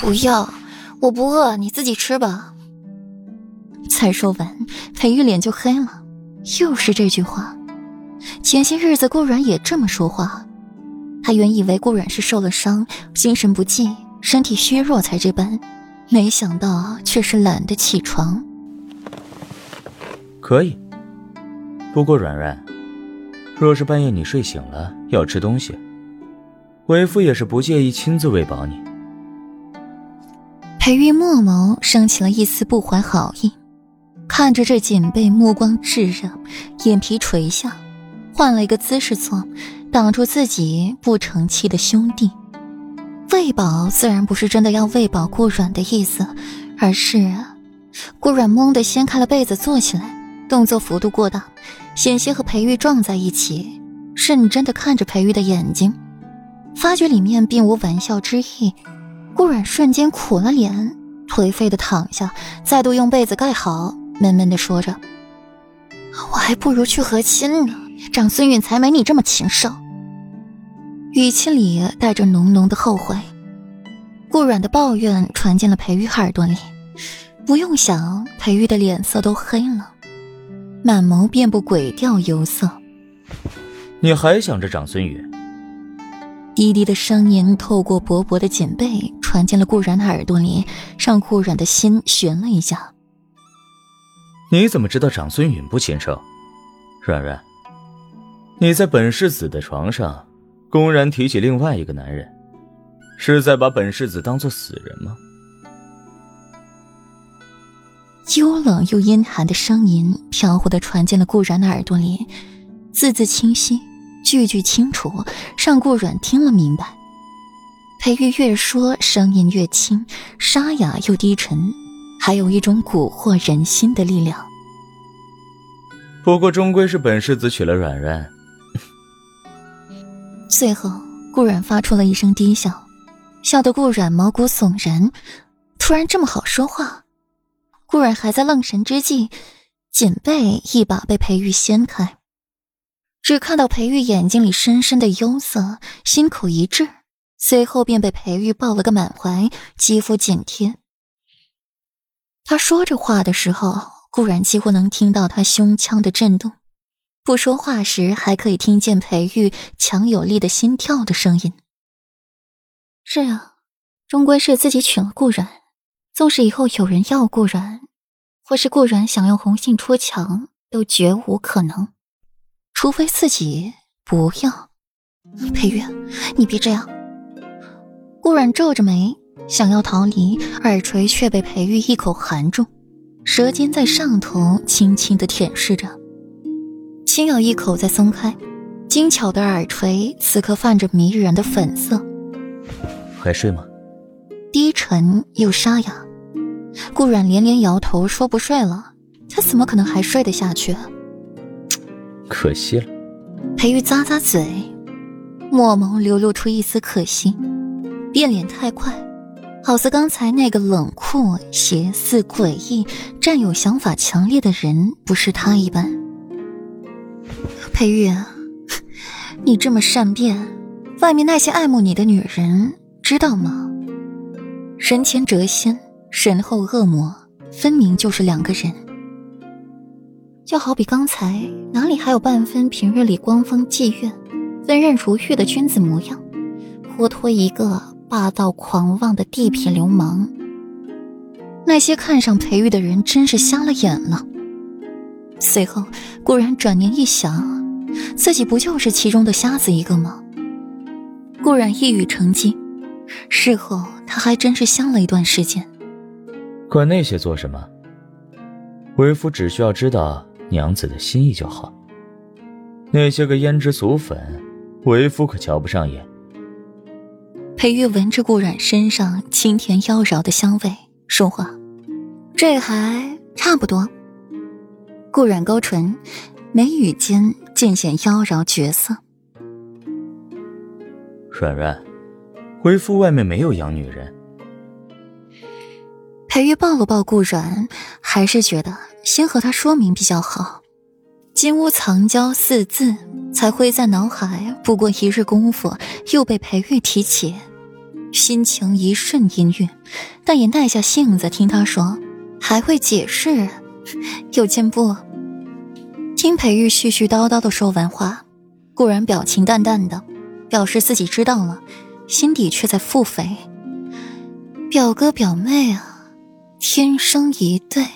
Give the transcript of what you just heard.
不要，我不饿，你自己吃吧。才说完，裴玉脸就黑了。又是这句话。前些日子顾软也这么说话，他原以为顾软是受了伤，心神不济，身体虚弱才这般，没想到却是懒得起床。可以，不过软软，若是半夜你睡醒了要吃东西，为夫也是不介意亲自喂饱你。裴玉墨眸升起了一丝不怀好意。看着这锦被目光炙热，眼皮垂下，换了一个姿势坐，挡住自己不成器的兄弟。喂饱自然不是真的要喂饱顾软的意思，而是顾软懵的掀开了被子坐起来，动作幅度过大，险些和裴玉撞在一起，认真的看着裴玉的眼睛，发觉里面并无玩笑之意。顾软瞬间苦了脸，颓废的躺下，再度用被子盖好。闷闷的说着：“我还不如去和亲呢，长孙允才没你这么禽兽。”语气里带着浓浓的后悔。顾软的抱怨传进了裴玉耳朵里，不用想，裴玉的脸色都黑了，满眸遍布鬼调忧色。你还想着长孙允？低低的声音透过薄薄的锦被传进了顾然的耳朵里，让顾然的心悬了一下。你怎么知道长孙允不亲生？软软，你在本世子的床上公然提起另外一个男人，是在把本世子当做死人吗？幽冷又阴寒的声音飘忽的传进了顾然的耳朵里，字字清晰，句句清楚，让顾软听了明白。裴玉越说，声音越轻，沙哑又低沉。还有一种蛊惑人心的力量。不过终归是本世子娶了软软。最后，顾软发出了一声低笑，笑得顾软毛骨悚然。突然这么好说话？顾软还在愣神之际，锦被一把被裴玉掀开，只看到裴玉眼睛里深深的忧色，心口一滞，随后便被裴玉抱了个满怀，肌肤紧贴。他说着话的时候，顾然几乎能听到他胸腔的震动；不说话时，还可以听见裴玉强有力的心跳的声音。是啊，终归是自己娶了顾然，纵使以后有人要顾然，或是顾然想用红杏出墙，都绝无可能。除非自己不要。裴玉，你别这样。顾然皱着眉。想要逃离，耳垂却被裴玉一口含住，舌尖在上头轻轻的舔舐着，轻咬一口再松开，精巧的耳垂此刻泛着迷人的粉色。还睡吗？低沉又沙哑。顾软连连摇头说不睡了，他怎么可能还睡得下去？可惜了。裴玉咂咂嘴，墨眸流露出一丝可惜，变脸太快。好似刚才那个冷酷、邪肆、诡异、占有想法强烈的人不是他一般。裴玉，你这么善变，外面那些爱慕你的女人知道吗？人前谪仙，神后恶魔，分明就是两个人。就好比刚才哪里还有半分平日里光风霁月、温润如玉的君子模样，活脱一个。霸道狂妄的地痞流氓，那些看上裴玉的人真是瞎了眼了。随后，顾然转念一想，自己不就是其中的瞎子一个吗？顾然一语成机，事后他还真是香了一段时间。管那些做什么？为夫只需要知道娘子的心意就好。那些个胭脂俗粉，为夫可瞧不上眼。裴玉闻着顾染身上清甜妖娆的香味，说话：“这还差不多。”顾染勾唇，眉宇间尽显妖娆绝色。软软，为夫外面没有养女人。裴玉抱了抱顾软，还是觉得先和他说明比较好。金屋藏娇四字才挥在脑海，不过一日功夫，又被裴玉提起。心情一瞬阴郁，但也耐下性子听他说，还会解释，有进步。听裴玉絮絮叨叨的说完话，固然表情淡淡的，表示自己知道了，心底却在腹诽：表哥表妹啊，天生一对。